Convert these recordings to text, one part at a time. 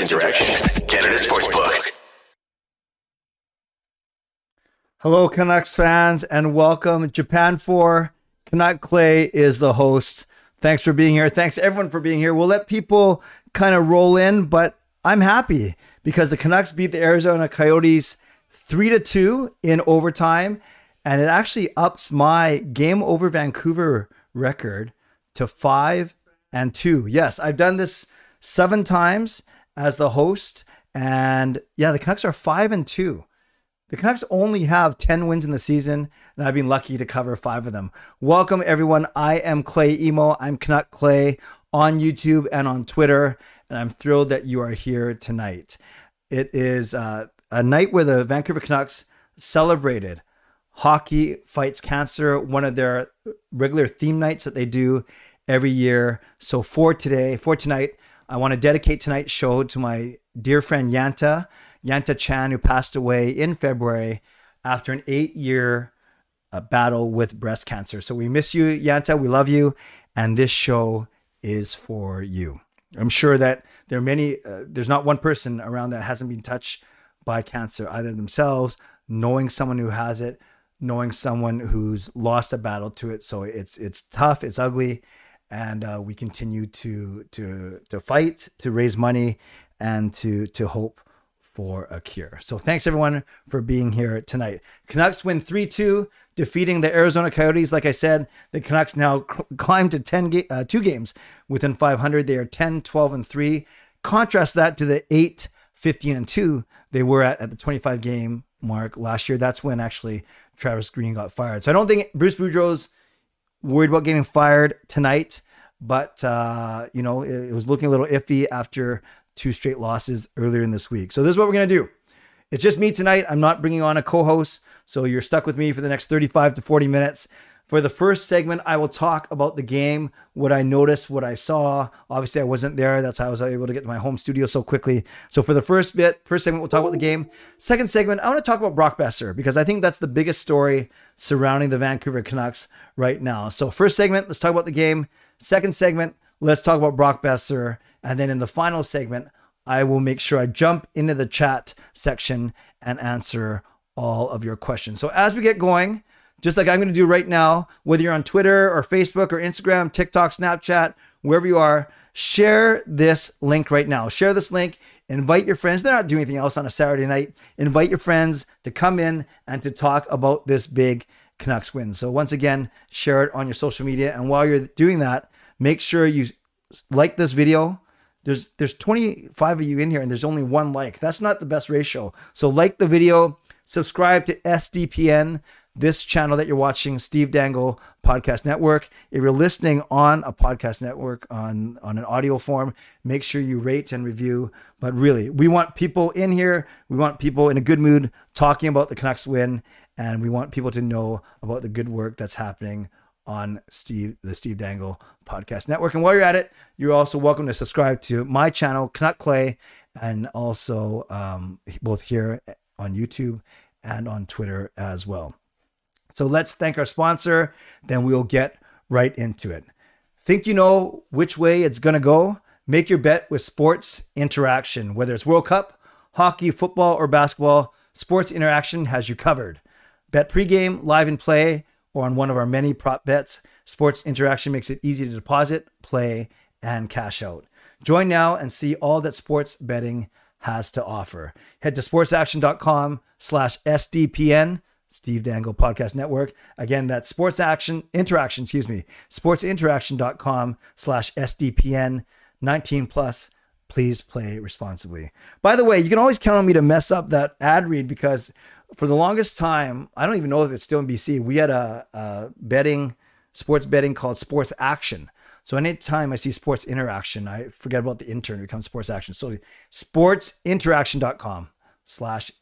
Interaction, Canada Sportsbook. Hello, Canucks fans, and welcome. Japan 4, Canuck Clay is the host. Thanks for being here. Thanks everyone for being here. We'll let people kind of roll in, but I'm happy because the Canucks beat the Arizona Coyotes 3 to 2 in overtime, and it actually ups my game over Vancouver record to 5 and 2. Yes, I've done this 7 times as the host and yeah, the Canucks are 5 and 2. The Canucks only have 10 wins in the season, and I've been lucky to cover five of them. Welcome, everyone. I am Clay Imoo. I'm Canuck Clay on YouTube and on Twitter, and I'm thrilled that you are here tonight. It is uh, a night where the Vancouver Canucks celebrated Hockey Fights Cancer, one of their regular theme nights that they do every year. So for today, for tonight, I want to dedicate tonight's show to my dear friend Yanta. Yanta Chan, who passed away in February after an eight year uh, battle with breast cancer. So we miss you, Yanta. We love you. And this show is for you. I'm sure that there are many, uh, there's not one person around that hasn't been touched by cancer, either themselves, knowing someone who has it, knowing someone who's lost a battle to it. So it's it's tough, it's ugly, and uh, we continue to to to fight, to raise money, and to to hope for a cure. So thanks everyone for being here tonight. Canucks win 3-2 defeating the Arizona Coyotes. Like I said, the Canucks now cl- climb to 10 ga- uh, two games within 500. They are 10, 12 and 3. Contrast that to the 8, 15 and 2 they were at at the 25 game mark last year. That's when actually Travis Green got fired. So I don't think Bruce Boudreau's worried about getting fired tonight, but uh, you know, it, it was looking a little iffy after two straight losses earlier in this week. So this is what we're to do. It's just me tonight. I'm not bringing on a co-host, so you're stuck with me for the next 35 to 40 minutes. For the first segment, I will talk about the game, what I noticed, what I saw. Obviously, I wasn't there. That's how I was able to get to my home studio so quickly. So for the first bit, first segment, we'll talk about the game. Second segment, I want to talk about Brock Boeser because I think that's the biggest story surrounding the Vancouver Canucks right now. So first segment, let's talk about the game. Second segment, let's talk about Brock Boeser. And then in the final segment, I will make sure I jump into the chat section and answer all of your questions. So as we get going, just like I'm going to do right now, whether you're on Twitter or Facebook or Instagram, TikTok, Snapchat, wherever you are, share this link right now. Share this link. Invite your friends. They're not doing anything else on a Saturday night. Invite your friends to come in and to talk about this big Canucks win. So once again, share it on your social media. And while you're doing that, make sure you like this video. There's there's 25 of you in here and there's only one like. That's not the best ratio. So like the video, subscribe to SDPN this channel that you're watching, Steve Dangle Podcast Network. If you're listening on a podcast network on, on an audio form, make sure you rate and review. But really, we want people in here. We want people in a good mood talking about the Canucks win. And we want people to know about the good work that's happening on Steve, the Steve Dangle Podcast Network. And while you're at it, you're also welcome to subscribe to my channel, Canuck Clay, and also um, both here on YouTube and on Twitter as well. So let's thank our sponsor, then we'll get right into it. Think you know which way it's going to go? Make your bet with Sports Interaction. Whether it's World Cup, hockey, football, or basketball, Sports Interaction has you covered. Bet pregame, live and play, or on one of our many prop bets. Sports Interaction makes it easy to deposit, play, and cash out. Join now and see all that sports betting has to offer. Head to sportsaction.com slash SDPN Steve Dangle Podcast Network. Again, that's Sports Action Interaction, excuse me, sportsinteraction.com slash SDPN 19 plus. Please play responsibly. By the way, you can always count on me to mess up that ad read because for the longest time, I don't even know if it's still in BC. We had a, a betting, sports betting called Sports Action. So anytime I see sports interaction, I forget about the intern, it becomes sports action. So sportsinteraction.com slash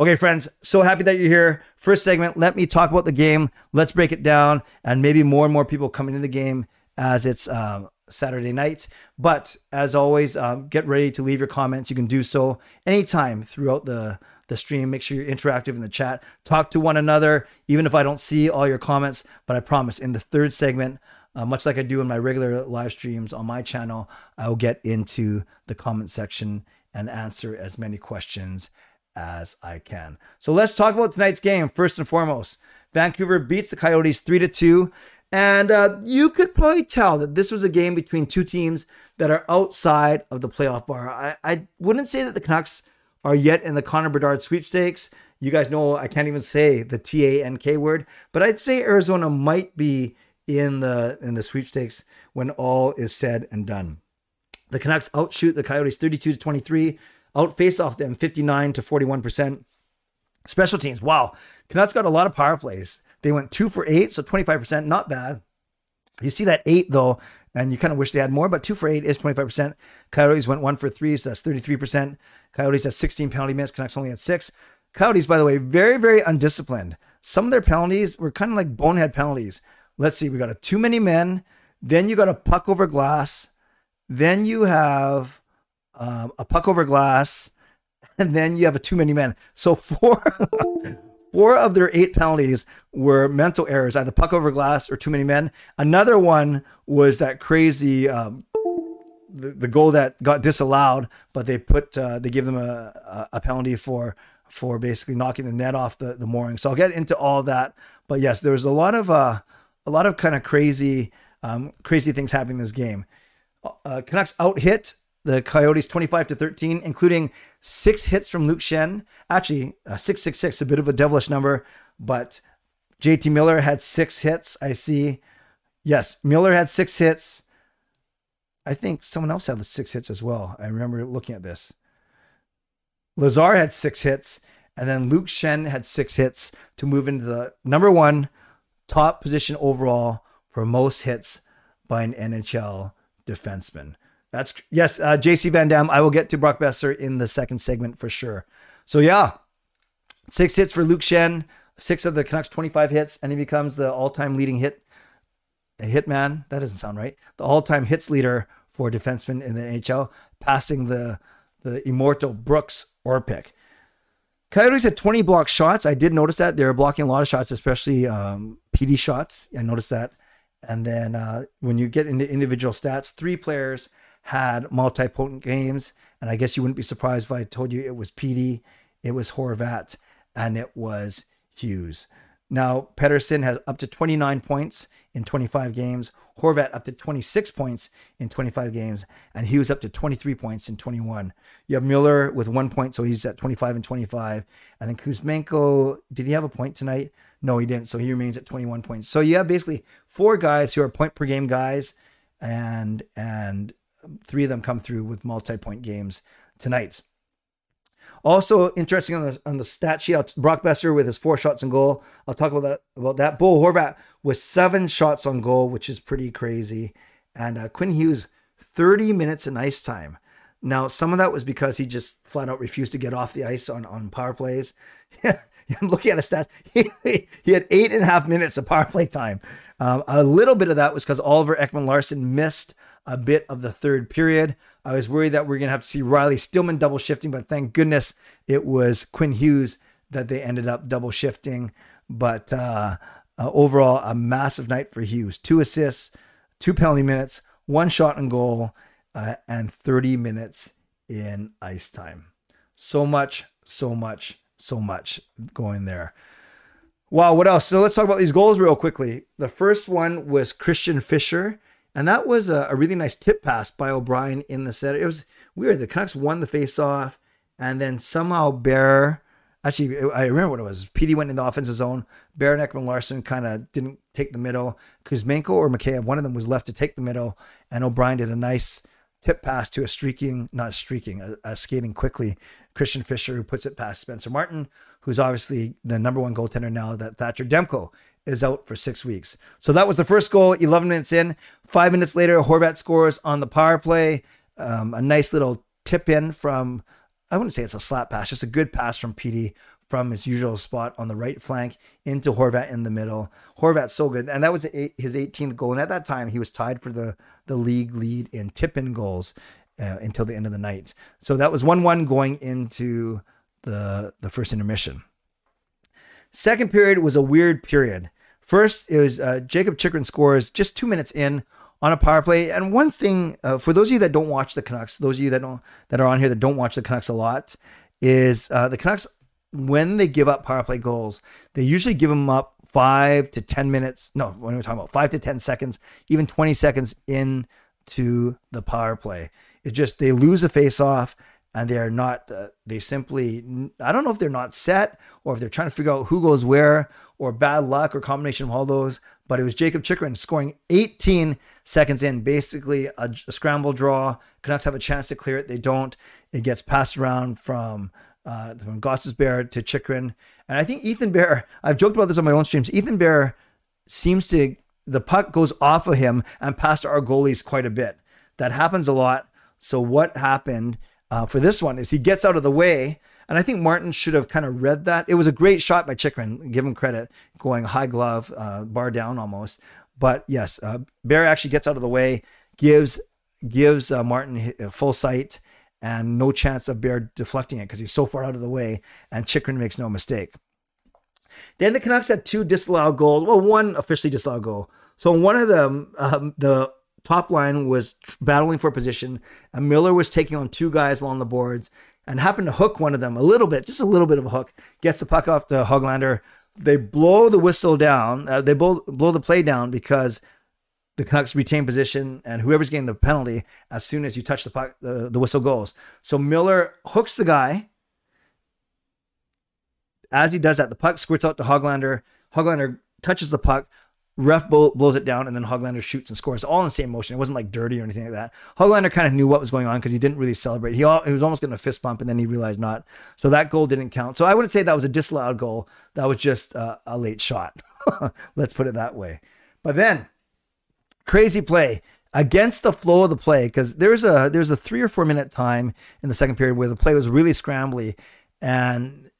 Okay, friends, so happy that you're here. First segment, let me talk about the game. Let's break it down, and maybe more and more people coming into the game as it's um, Saturday night. But as always, um, get ready to leave your comments. You can do so anytime throughout the the stream. Make sure you're interactive in the chat. Talk to one another, even if I don't see all your comments. But I promise, in the third segment, uh, much like I do in my regular live streams on my channel, I'll get into the comment section and answer as many questions as I can. So let's talk about tonight's game. First and foremost, Vancouver beats the Coyotes 3 to 2. And uh, you could probably tell that this was a game between two teams that are outside of the playoff bar. I, I wouldn't say that the Canucks are yet in the Connor Bedard sweepstakes. You guys know I can't even say the T A N K word, but I'd say Arizona might be in the in the sweepstakes when all is said and done. The Canucks outshoot the Coyotes 32 to 23, outface off them 59 to 41%. Special teams, wow. Canucks got a lot of power plays. They went two for eight, so 25%, not bad. You see that eight though, and you kind of wish they had more, but two for eight is 25%. Coyotes went one for three, so that's 33%. Coyotes had 16 penalty minutes, Canucks only had six. Coyotes, by the way, very, very undisciplined. Some of their penalties were kind of like bonehead penalties. Let's see, we got a too many men, then you got a puck over glass, then you have um, a puck over glass, and then you have a too many men. So four, four of their eight penalties were mental errors, either puck over glass or too many men. Another one was that crazy. Um, the, the goal that got disallowed, but they put uh, they give them a, a penalty for for basically knocking the net off the, the mooring. So I'll get into all that. But yes, there was a lot of uh, a lot of kind of crazy um, crazy things happening in this game. Uh, Canucks out hit the Coyotes 25 to 13, including six hits from Luke Schenn. Actually, uh, 666, a bit of a devilish number, but JT Miller had six hits. I see. Yes, Miller had six hits. I think someone else had the six hits as well. I remember looking at this. Lazar had six hits, and then Luke Schenn had six hits to move into the number one top position overall for most hits by an NHL defenseman. That's yes, uh, JC Van Dam. I will get to Brock Boeser in the second segment for sure. So yeah, six hits for Luke Schenn, six of the Canucks 25 hits, and he becomes the all-time leading hit hitman. That doesn't sound right. The all-time hits leader for defensemen in the NHL, passing the the immortal Brooks Orpik. Coyotes had 20 block shots. I did notice that they were blocking a lot of shots, especially um, PD shots. I noticed that. And then uh, when you get into individual stats, three players had multi-potent games, and I guess you wouldn't be surprised if I told you it was PD, it was Horvat, and it was Hughes. Now Pettersson has up to 29 points in 25 games. Horvat up to 26 points in 25 games, and Hughes up to 23 points in 21. You have Mueller with one point, so he's at 25 and 25. And then Kuzmenko, did he have a point tonight? No, he didn't. So he remains at 21 points. So you have basically four guys who are point per game guys, and and three of them come through with multi-point games tonight. Also interesting on the on the stat sheet, Brock Boeser with his four shots on goal. I'll talk about that about that. Bo Horvat with seven shots on goal, which is pretty crazy, and uh, Quinn Hughes 30 minutes in ice time. Now, some of that was because he just flat out refused to get off the ice on on power plays. I'm looking at a stat. He, he had eight and a half minutes of power play time. Um, a little bit of that was because Oliver Ekman Larsson missed a bit of the third period. I was worried that we are going to have to see Riley Stillman double shifting, but thank goodness it was Quinn Hughes that they ended up double shifting. But uh, uh, overall, a massive night for Hughes. Two assists, two penalty minutes, one shot on goal, uh, and 30 minutes in ice time. So much, so much, so much going there. Wow, what else? So let's talk about these goals real quickly. The first one was Christian Fischer and that was a, a really nice tip pass by O'Brien in the set. It was weird. The Canucks won the face-off, and then somehow Bear, actually, I remember what it was. PD went in the offensive zone. Bear and Ekman Larsson kind of didn't take the middle. Kuzmenko or Mikheyev, one of them was left to take the middle, and O'Brien did a nice tip pass to a streaking, not streaking, a, a skating quickly Christian Fischer, who puts it past Spencer Martin, who's obviously the number one goaltender now that Thatcher Demko is out for six weeks. So that was the first goal, 11 minutes in. Five minutes later, Horvat scores on the power play. Um, a nice little tip in from, I wouldn't say it's a slap pass, just a good pass from PD from his usual spot on the right flank into Horvat in the middle. Horvat's so good. And that was his 18th goal. And at that time, he was tied for the, the league lead in tip in goals uh, until the end of the night. So that was 1 1 going into the, the first intermission. Second period was a weird period. First, it was uh, Jakob Chychrun scores just two minutes in on a power play. And one thing uh, for those of you that don't watch the Canucks, those of you that don't that are on here that don't watch the Canucks a lot, is uh, the Canucks when they give up power play goals, they usually give them up five to ten minutes. No, when we're talking about five to ten seconds, even twenty seconds into the power play. It just they lose a face off and they are not uh, they simply i don't know if they're not set or if they're trying to figure out who goes where or bad luck or combination of all those but it was jakob chychrun scoring 18 seconds in basically a, a scramble draw canucks have a chance to clear it they don't it gets passed around from uh, from Bear to Chychrun. And I think Ethan Bear, I've joked about this on my own streams. Ethan Bear seems to, the puck goes off of him and past our goalies quite a bit. That happens a lot. So what happened uh, for this one is he gets out of the way. And I think Martin should have kind of read that. It was a great shot by Chychrun, give him credit, going high glove, uh, bar down almost. But yes, uh, Bear actually gets out of the way, gives gives uh, Martin full sight and no chance of Bear deflecting it because he's so far out of the way, and Chychrun makes no mistake. Then the Canucks had two disallowed goals. Well, one officially disallowed goal. So one of them, um, the top line was battling for position, and Miller was taking on two guys along the boards and happened to hook one of them a little bit, just a little bit of a hook, gets the puck off to Hoglander. They blow the whistle down. Uh, they blow, blow the play down because the Canucks retain position, and whoever's getting the penalty as soon as you touch the puck, the, the whistle goes. So Miller hooks the guy. As he does that, the puck squirts out to Hoglander. Hoglander touches the puck. Ref blows it down, and then Hoglander shoots and scores all in the same motion. It wasn't like dirty or anything like that. Hoglander kind of knew what was going on because he didn't really celebrate. He, he was almost getting a fist bump, and then he realized not. So that goal didn't count. So I wouldn't say that was a disallowed goal. That was just uh, a late shot. Let's put it that way. But then crazy play against the flow of the play because there's a there's a three or four minute time in the second period where the play was really scrambly and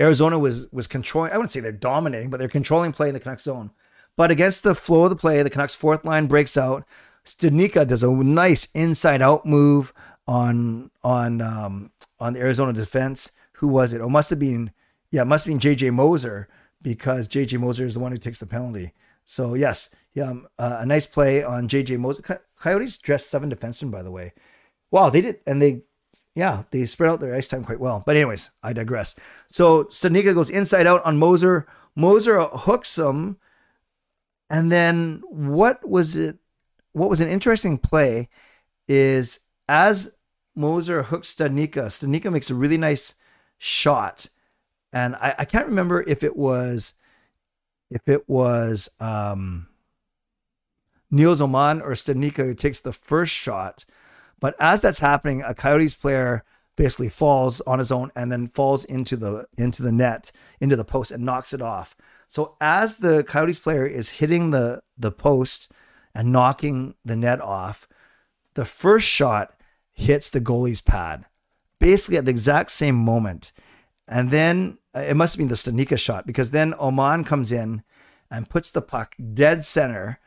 Arizona was was controlling. I wouldn't say they're dominating, but they're controlling play in the Canucks zone. But against the flow of the play, the Canucks fourth line breaks out. Studnicka does a nice inside out move on on um, on the Arizona defense. Who was it? Oh, must have been yeah, it must have been JJ Moser because JJ Moser is the one who takes the penalty. So yes, yeah, um, uh, a nice play on JJ Moser. Coyotes dressed seven defensemen, by the way. Wow, they did, and they, yeah, they spread out their ice time quite well. But anyways, I digress. So Studnicka goes inside out on Moser. Moser hooks him, and then what was it? What was an interesting play is as Moser hooks Studnicka, Studnicka makes a really nice shot, and I, I can't remember if it was if it was um Nils Åman or Studnicka who takes the first shot. But as that's happening, a Coyotes player basically falls on his own and then falls into the into the net, into the post and knocks it off. So as the Coyotes player is hitting the the post and knocking the net off, the first shot hits the goalie's pad, basically at the exact same moment. And then uh, it must have been the Studnicka shot because then Åman comes in and puts the puck dead center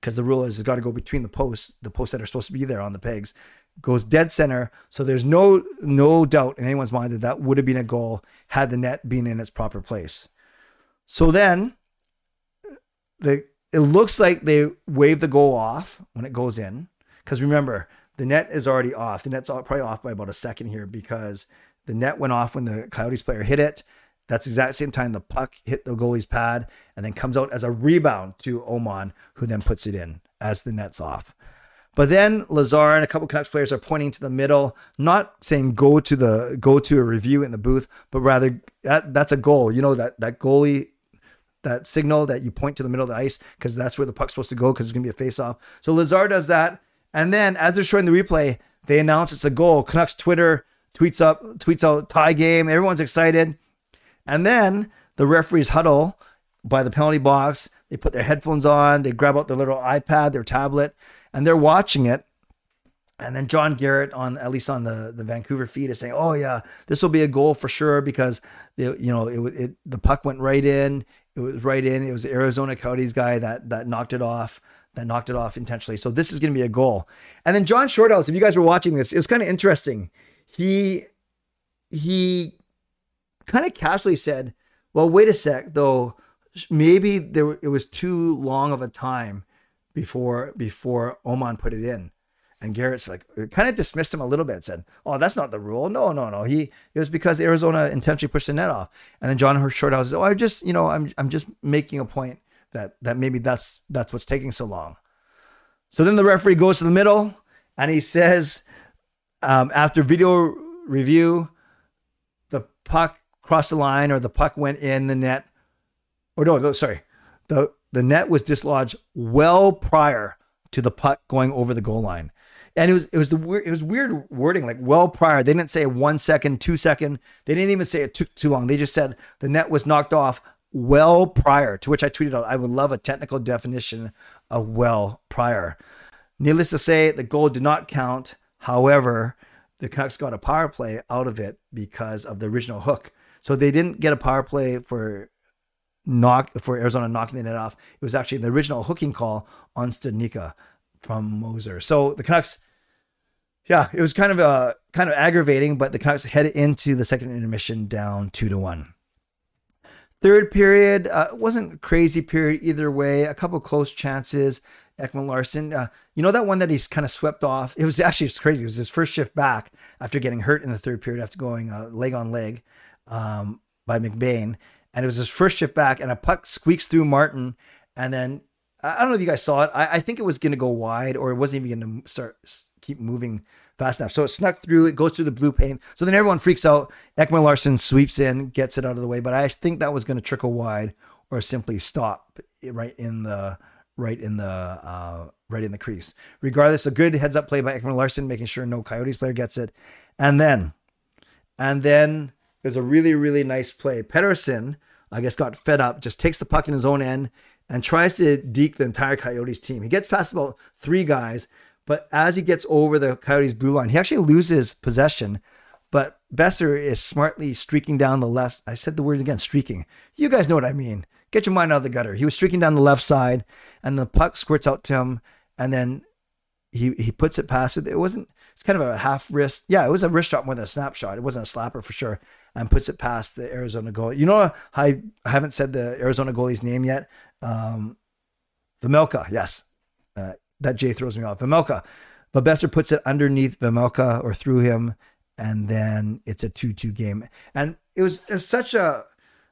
because the rule is it's got to go between the posts, the posts that are supposed to be there on the pegs, goes dead center. So there's no no doubt in anyone's mind that that would have been a goal had the net been in its proper place. So then, the it looks like they wave the goal off when it goes in, because remember the net is already off. The net's probably off by about a second here because the net went off when the Coyotes player hit it. That's exact same time the puck hit the goalie's pad and then comes out as a rebound to Åman, who then puts it in as the net's off. But then Lazar and a couple Canucks players are pointing to the middle, not saying go to the go to a review in the booth, but rather that that's a goal. You know that that goalie that signal that you point to the middle of the ice because that's where the puck's supposed to go because it's gonna be a face off. So Lazar does that, and then as they're showing the replay, they announce it's a goal. Canucks Twitter tweets up tweets out tie game. Everyone's excited. And then the referees huddle by the penalty box. They put their headphones on, they grab out their little iPad, their tablet, and they're watching it. And then John Garrett on at least on the, the Vancouver feed is saying, "Oh yeah, this will be a goal for sure because you know it, it the puck went right in. It was right in. It was the Arizona Coyotes guy that that knocked it off. That knocked it off intentionally. So this is going to be a goal. And then John Shorthouse, if you guys were watching this, it was kind of interesting. He he kind of casually said, "Well, wait a sec, though. maybe there it was too long of a time before before Åman put it in. And Garrett's like kind of dismissed him a little bit, said, "Oh, that's not the rule. No, no, no. He it was because Arizona intentionally pushed the net off." And then John Shorthouse says, "Oh, I just you know I'm I'm just making a point that that maybe that's that's what's taking so long." So then the referee goes to the middle and he says, um, after video review, the puck crossed the line or the puck went in the net. Or no, no sorry, the the net was dislodged well prior to the puck going over the goal line and it was it was the weird it was weird wording like well prior. They didn't say one second, two second. They didn't even say it took too long. They just said the net was knocked off well prior. To which I tweeted out, I would love a technical definition of well prior. Needless to say, the goal did not count. However, the Canucks got a power play out of it because of the original hook. So they didn't get a power play for knock for Arizona knocking the net off. It was actually the original hooking call on Studnicka from Moser. So the Canucks yeah, it was kind of uh kind of aggravating, but the Canucks headed into the second intermission down two to one. Third period uh, wasn't crazy period either way. A couple close chances. Ekman Larsson, uh, you know that one that he's kind of swept off. It was actually it was crazy. It was his first shift back after getting hurt in the third period after going uh, leg on leg um, by McBain, and it was his first shift back, and a puck squeaks through Martin, and then I don't know if you guys saw it. I, I think it was going to go wide, or it wasn't even going to start keep moving fast enough. So it snuck through. It goes through the blue paint. So then everyone freaks out. Ekman-Larsson sweeps in, gets it out of the way. But I think that was going to trickle wide, or simply stop right in the right in the uh, right in the crease. Regardless, a good heads up play by Ekman-Larsson, making sure no Coyotes player gets it, and then and then there's a really really nice play. Pettersson, I guess, got fed up, just takes the puck in his own end and tries to deke the entire Coyotes team. He gets past about three guys, but as he gets over the Coyotes blue line, he actually loses possession. But Boeser is smartly streaking down the left. I said the word again, streaking. You guys know what I mean. Get your mind out of the gutter. He was streaking down the left side, and the puck squirts out to him, and then he he puts it past it. It wasn't. It's kind of a half wrist. Yeah, it was a wrist shot more than a snapshot. It wasn't a slapper for sure and puts it past the Arizona goal. You know, I, I haven't said the Arizona goalie's name yet. Um, Vejmelka, yes. Uh, that J throws me off. Vejmelka. But Boeser puts it underneath Vejmelka or through him, and then it's a 2 2 game. And it was, it was such a,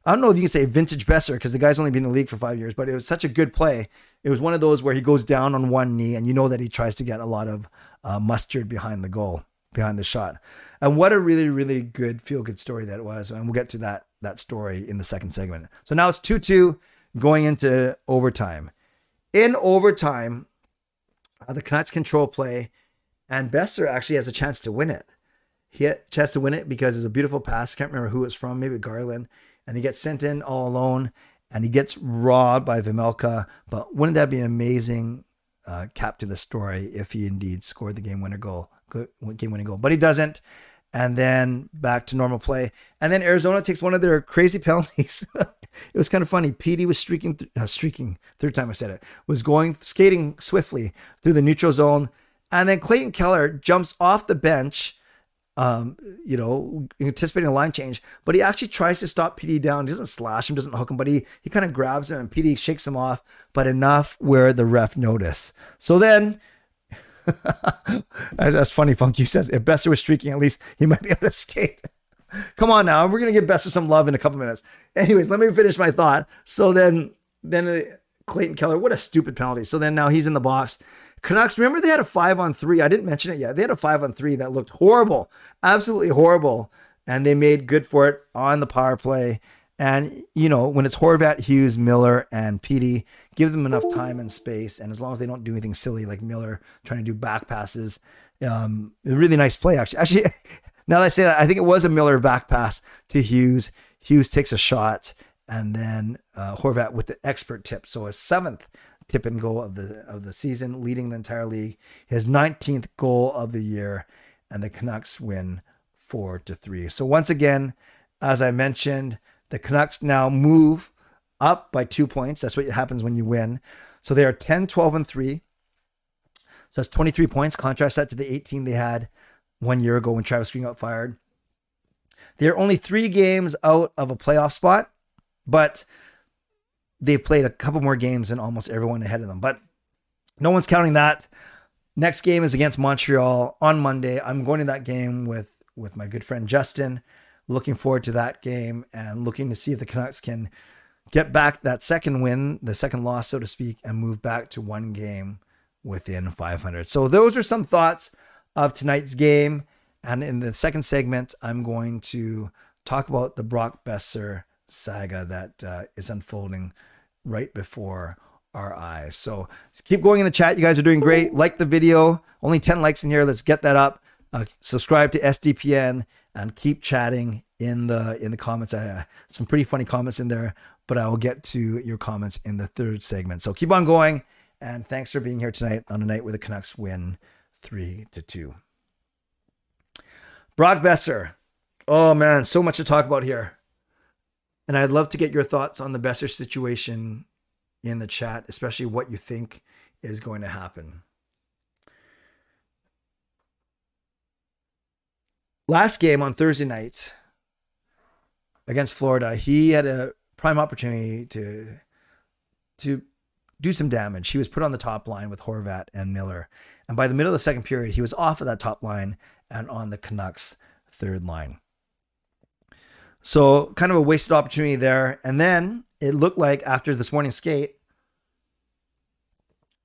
I don't know if you can say vintage Boeser because the guy's only been in the league for five years, but it was such a good play. It was one of those where he goes down on one knee, and you know that he tries to get a lot of uh, mustard behind the goal, behind the shot. And what a really, really good feel good story that was. And we'll get to that that story in the second segment. So now it's 2 2 going into overtime. In overtime, uh, the Canucks control play, and Boeser actually has a chance to win it. He had a chance to win it because it's a beautiful pass. Can't remember who it's from, maybe Garland. And he gets sent in all alone and he gets robbed by Vejmelka. But wouldn't that be an amazing uh, cap to the story if he indeed scored the game winner goal, game winning goal? But he doesn't and then back to normal play. And then Arizona takes one of their crazy penalties. it was kind of funny. Petey was streaking, th- uh, streaking, third time I said it, was going, skating swiftly through the neutral zone. And then Clayton Keller jumps off the bench, um, you know, anticipating a line change, but he actually tries to stop Petey down. He doesn't slash him, doesn't hook him, but he, he kind of grabs him and Petey shakes him off, but enough where the ref notice. So then That's funny, Funky says. If Boeser was streaking, at least he might be able to skate. Come on now, we're gonna give Boeser some love in a couple minutes. Anyways, let me finish my thought. So then, then uh, Clayton Keller, what a stupid penalty. So then now he's in the box. Canucks, remember they had a five on three. I didn't mention it yet. They had a five on three that looked horrible, absolutely horrible, and they made good for it on the power play. And you know when it's Horvat, Hughes, Miller, and Petey, give them enough time and space. And as long as they don't do anything silly like Miller trying to do back passes, um, a really nice play actually. Actually, now that I say that, I think it was a Miller back pass to Hughes. Hughes takes a shot, and then uh, Horvat with the expert tip. So a seventh tip and goal of the of the season, leading the entire league. His 19th goal of the year, and the Canucks win four to three. So once again, as I mentioned, the Canucks now move up by two points. That's what happens when you win. So they are 10, 12, and 3. So that's 23 points. Contrast that to the 18 they had one year ago when Travis Green got fired. They're only three games out of a playoff spot, but they've played a couple more games than almost everyone ahead of them. But no one's counting that. Next game is against Montreal on Monday. I'm going to that game with with my good friend Justin. Looking forward to that game and looking to see if the Canucks can get back that second win, the second loss, so to speak, and move back to one game within 500. So those are some thoughts of tonight's game. And in the second segment, I'm going to talk about the Brock Boeser saga that uh, is unfolding right before our eyes. So keep going in the chat. You guys are doing great. Like the video. Only 10 likes in here. Let's get that up. Uh, subscribe to SDPN and keep chatting in the in the comments. I, uh, some pretty funny comments in there, but I will get to your comments in the third segment. So keep on going. And thanks for being here tonight on a night where the Canucks win three to two. Brock Boeser. Oh man, so much to talk about here. And I'd love to get your thoughts on the Boeser situation in the chat, especially what you think is going to happen. Last game on Thursday night against Florida, he had a prime opportunity to to do some damage. He was put on the top line with Horvat and Miller. And by the middle of the second period, he was off of that top line and on the Canucks third line. So kind of a wasted opportunity there. And then it looked like after this morning skate,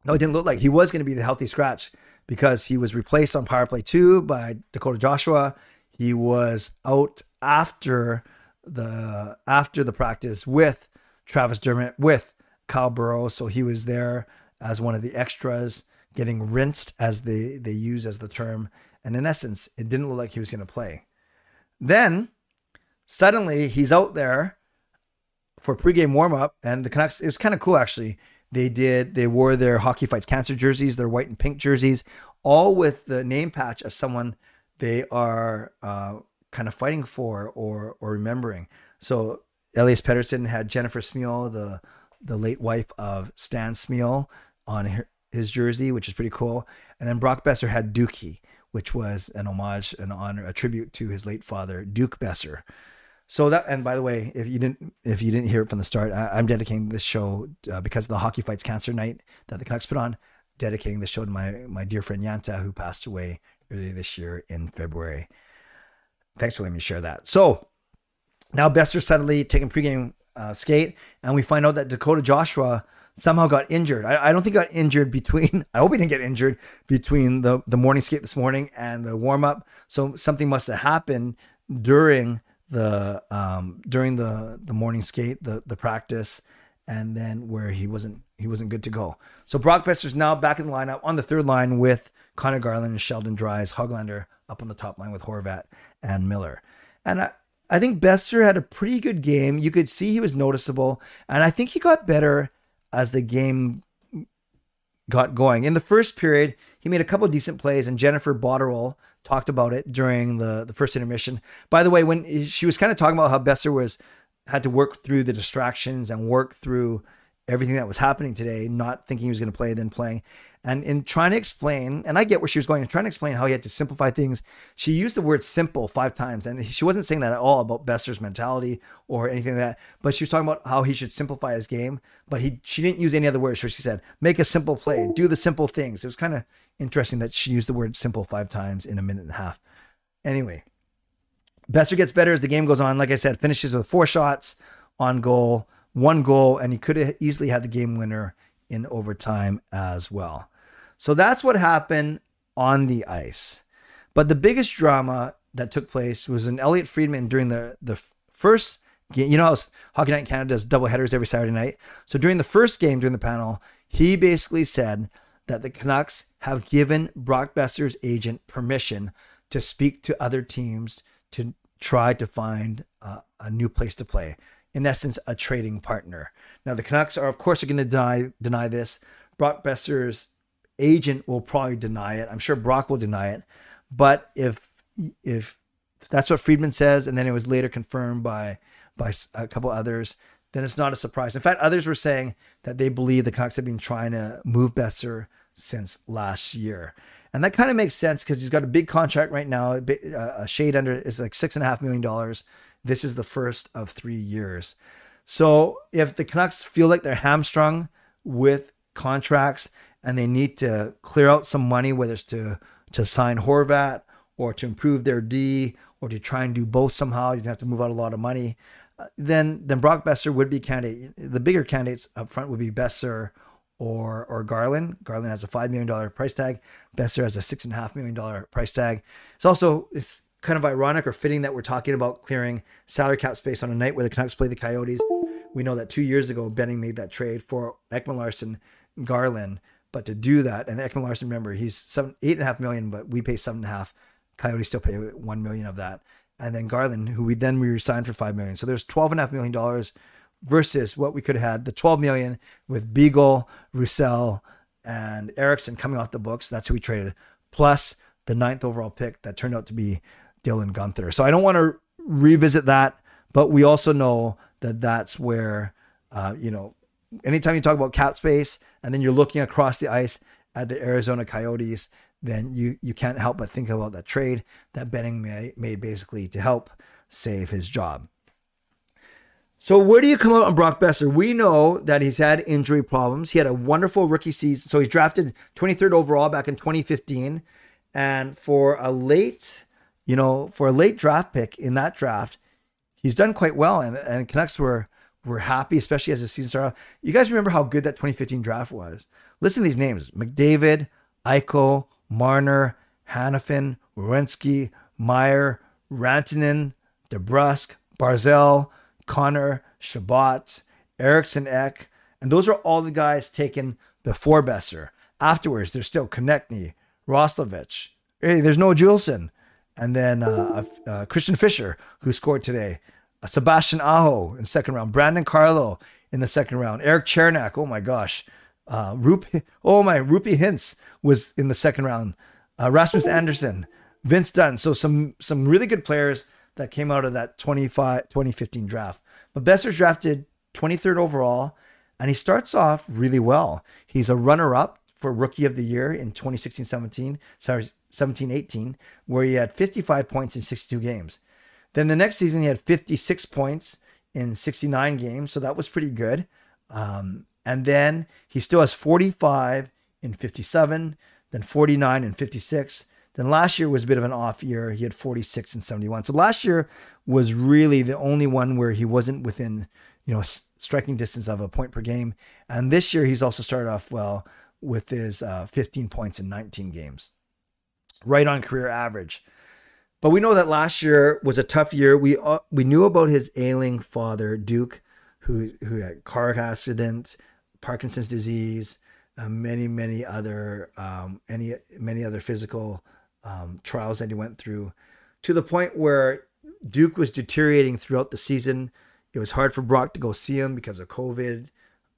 no, it didn't look like he was going to be the healthy scratch because he was replaced on power play two by Dakota Joshua. He was out after the after the practice with Travis Dermott with Kyle Burroughs, so he was there as one of the extras, getting rinsed as they they use as the term. And in essence, it didn't look like he was going to play. Then suddenly he's out there for pregame warm up, and the Canucks. It was kind of cool actually. They did. They wore their hockey fights cancer jerseys, their white and pink jerseys, all with the name patch of someone they are uh, kind of fighting for or or remembering. So Elias Pettersson had Jennifer Smyl, the the late wife of Stan Smyl, on her, his jersey, which is pretty cool. And then Brock Boeser had Dookie, which was an homage, an honor, a tribute to his late father, Duke Boeser. So that, and by the way, if you didn't, if you didn't hear it from the start, I, am dedicating this show uh, because of the Hockey Fights Cancer Night that the Canucks put on. Dedicating this show to my my dear friend Yanta, who passed away earlier this year in February. Thanks for letting me share that. So now Boeser suddenly taking pregame uh, skate, and we find out that Dakota Joshua somehow got injured. I, I don't think got injured between. I hope he didn't get injured between the the morning skate this morning and the warm up. So something must have happened during the um during the the morning skate, the the practice, and then where he wasn't he wasn't good to go. So Brock Boeser's now back in the lineup on the third line with Conor Garland and Sheldon Dries, Hoglander up on the top line with Horvat and Miller. And I, I think Boeser had a pretty good game. You could see he was noticeable, and I think he got better as the game got going. In the first period, he made a couple decent plays, and Jennifer Botterill talked about it during the, the first intermission. By the way, when she was kind of talking about how Boeser was had to work through the distractions and work through everything that was happening today, not thinking he was going to play, then playing. And in trying to explain, and I get where she was going, trying to explain how he had to simplify things, she used the word simple five times. And she wasn't saying that at all about Boeser's mentality or anything like that, but she was talking about how he should simplify his game. But he she didn't use any other words. So she said, make a simple play, do the simple things. It was kind of interesting that she used the word simple five times in a minute and a half. Anyway, Boeser gets better as the game goes on. Like I said, finishes with four shots on goal, one goal, and he could have easily had the game winner in overtime as well. So that's what happened on the ice. But the biggest drama that took place was in Elliot Friedman during the, the first game. You know how Hockey Night in Canada does double headers every Saturday night? So during the first game, during the panel, he basically said that the Canucks have given Brock Boeser's agent permission to speak to other teams to try to find uh, a new place to play. In essence, a trading partner. Now the Canucks are, of course, are going to deny deny this. Brock Boeser's agent will probably deny it. I'm sure Brock will deny it. But if if that's what Friedman says, and then it was later confirmed by by a couple others, then it's not a surprise. In fact, others were saying that they believe the Canucks have been trying to move Boeser since last year. And that kind of makes sense because he's got a big contract right now. A uh, shade under is like six and a half million dollars. This is the first of three years. So if the Canucks feel like they're hamstrung with contracts and they need to clear out some money, whether it's to to sign Horvat or to improve their D or to try and do both somehow, you'd have to move out a lot of money. Uh, then then Brock Boeser would be candidate. The bigger candidates up front would be Boeser or or Garland. Garland has a five million dollar price tag. Boeser has a six and a half million dollar price tag. It's also it's kind of ironic or fitting that we're talking about clearing salary cap space on a night where the Canucks play the Coyotes. We know that two years ago Benning made that trade for Ekman Larsson, Garland. But to do that, and Ekman Larsson, remember he's seven eight and a half million, but we pay seven and a half. Coyotes still pay one million of that. And then Garland, who we then we resigned for five million. So there's twelve and a half million dollars versus what we could have had the 12 million with Beagle, Roussel, and Eriksson coming off the books. That's who we traded, plus the ninth overall pick that turned out to be Dylan Guenther. So I don't want to revisit that, but we also know that that's where, uh, you know, anytime you talk about cap space and then you're looking across the ice at the Arizona Coyotes, then you you can't help but think about that trade that Benning made basically to help save his job. So where do you come out on Brock Boeser? We know that he's had injury problems. He had a wonderful rookie season. So he's drafted 23rd overall back in 2015. And for a late, you know, for a late draft pick in that draft, he's done quite well. And, and Canucks were were happy, especially as the season started. You guys remember how good that 2015 draft was. Listen to these names. McDavid, Eichel, Marner, Hanifin, Werenski, Meier, Rantanen, DeBrusk, Barzal, Connor, Chabot, Eriksson Ek, and those are all the guys taken before Boeser. Afterwards, there's still Konecny, Roslovic. Hey, there's no Juulsen. And then uh, uh, Christian Fischer, who scored today. Sebastian Aho in the second round. Brandon Carlo in the second round. Erik Cernak. Oh my gosh. Uh, Rupi, oh my, Roope Hintz was in the second round. Uh, Rasmus Andersson, Vince Dunn. So some some really good players that came out of that 25, 2015 draft. But Boeser's drafted 23rd overall, and he starts off really well. He's a runner up for Rookie of the Year in 2016 17, sorry, 17 18, where he had 55 points in 62 games. Then the next season, he had 56 points in 69 games, so that was pretty good. Um, and then he still has 45 in 57, then 49 in 56, then last year was a bit of an off year. He had 46 and 71. So last year was really the only one where he wasn't within, you know, striking distance of a point per game. And this year he's also started off well with his uh, 15 points in 19 games, right on career average. But we know that last year was a tough year. We uh, we knew about his ailing father, Duke, who who had car accident, Parkinson's disease, uh, many many other um, any many other physical um, trials that he went through to the point where Duke was deteriorating throughout the season. It was hard for Brock to go see him because of COVID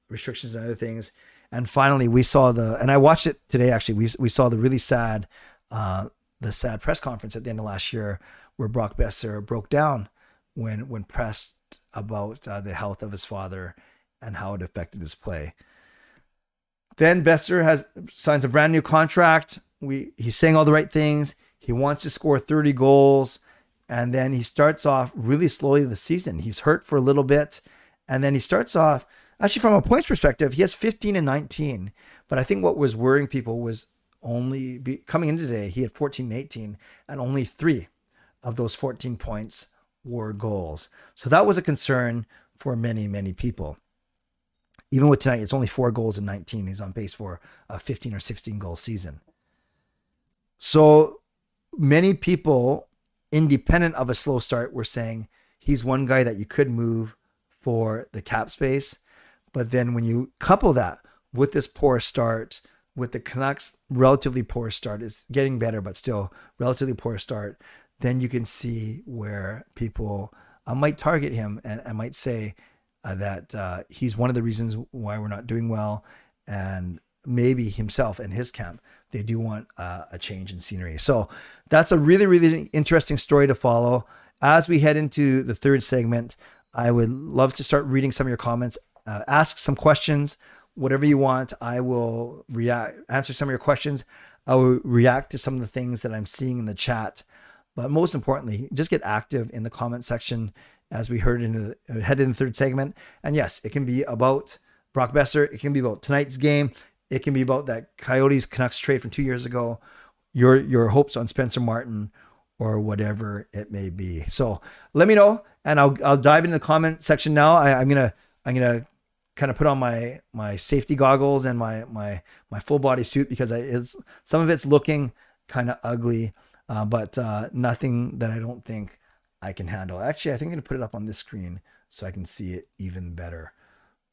restrictions and other things. And finally, we saw the, and I watched it today actually. We, we saw the really sad, uh, the sad press conference at the end of last year where Brock Boeser broke down when when pressed about uh, the health of his father and how it affected his play. Then Boeser has signs a brand new contract we he's saying all the right things. He wants to score 30 goals. And then he starts off really slowly the season. He's hurt for a little bit. And then he starts off, actually, from a points perspective, he has 15 and 19. But I think what was worrying people was only be, coming into today, he had 14 and 18, and only three of those 14 points were goals. So that was a concern for many, many people. Even with tonight, it's only four goals in 19. He's on pace for a 15 or 16 goal season. So many people, independent of a slow start, were saying he's one guy that you could move for the cap space. But then when you couple that with this poor start, with the Canucks' relatively poor start, it's getting better, but still relatively poor start, then you can see where people uh, might target him and, I might say uh, that uh, he's one of the reasons why we're not doing well. And maybe himself and his camp they do want uh, a change in scenery. So that's a really, really interesting story to follow. As we head into the third segment, I would love to start reading some of your comments. Uh, ask some questions, whatever you want. I will react, answer some of your questions. I will react to some of the things that I'm seeing in the chat. But most importantly, just get active in the comment section as we heard in the head in the third segment. And yes, it can be about Brock Boeser. It can be about tonight's game. It can be about that Coyotes Canucks trade from two years ago. Your your hopes on Spencer Martin or whatever it may be. So let me know, and I'll I'll dive into the comment section now. I, I'm gonna I'm gonna kind of put on my my safety goggles and my my my full body suit because I, it's some of it's looking kind of ugly, uh, but uh, nothing that I don't think I can handle. Actually, I think I'm gonna put it up on this screen so I can see it even better.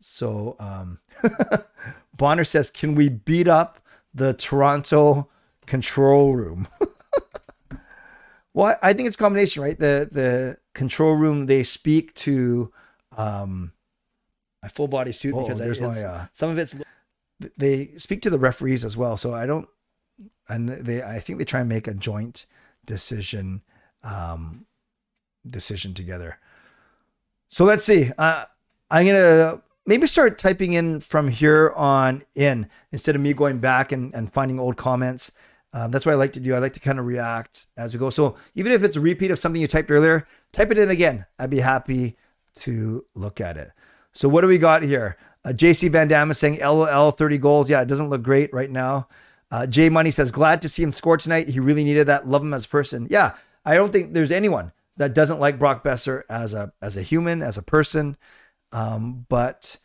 So um, Bonner says, "Can we beat up the Toronto control room?" well, I think it's combination, right? The the control room they speak to um, my full body suit because I, my, uh, some of it's they speak to the referees as well. So I don't, and they I think they try and make a joint decision um, decision together. So let's see. Uh, I'm gonna maybe start typing in from here on in instead of me going back and, and finding old comments. Um, that's what I like to do. I like to kind of react as we go. So even if it's a repeat of something you typed earlier, type it in again. I'd be happy to look at it. So what do we got here? Uh, JC Van Damme is saying LOL 30 goals. Yeah, it doesn't look great right now. Uh, Money says glad to see him score tonight. He really needed that. Love him as a person. Yeah, I don't think there's anyone that doesn't like Brock Boeser as a as a human, as a person. Um, but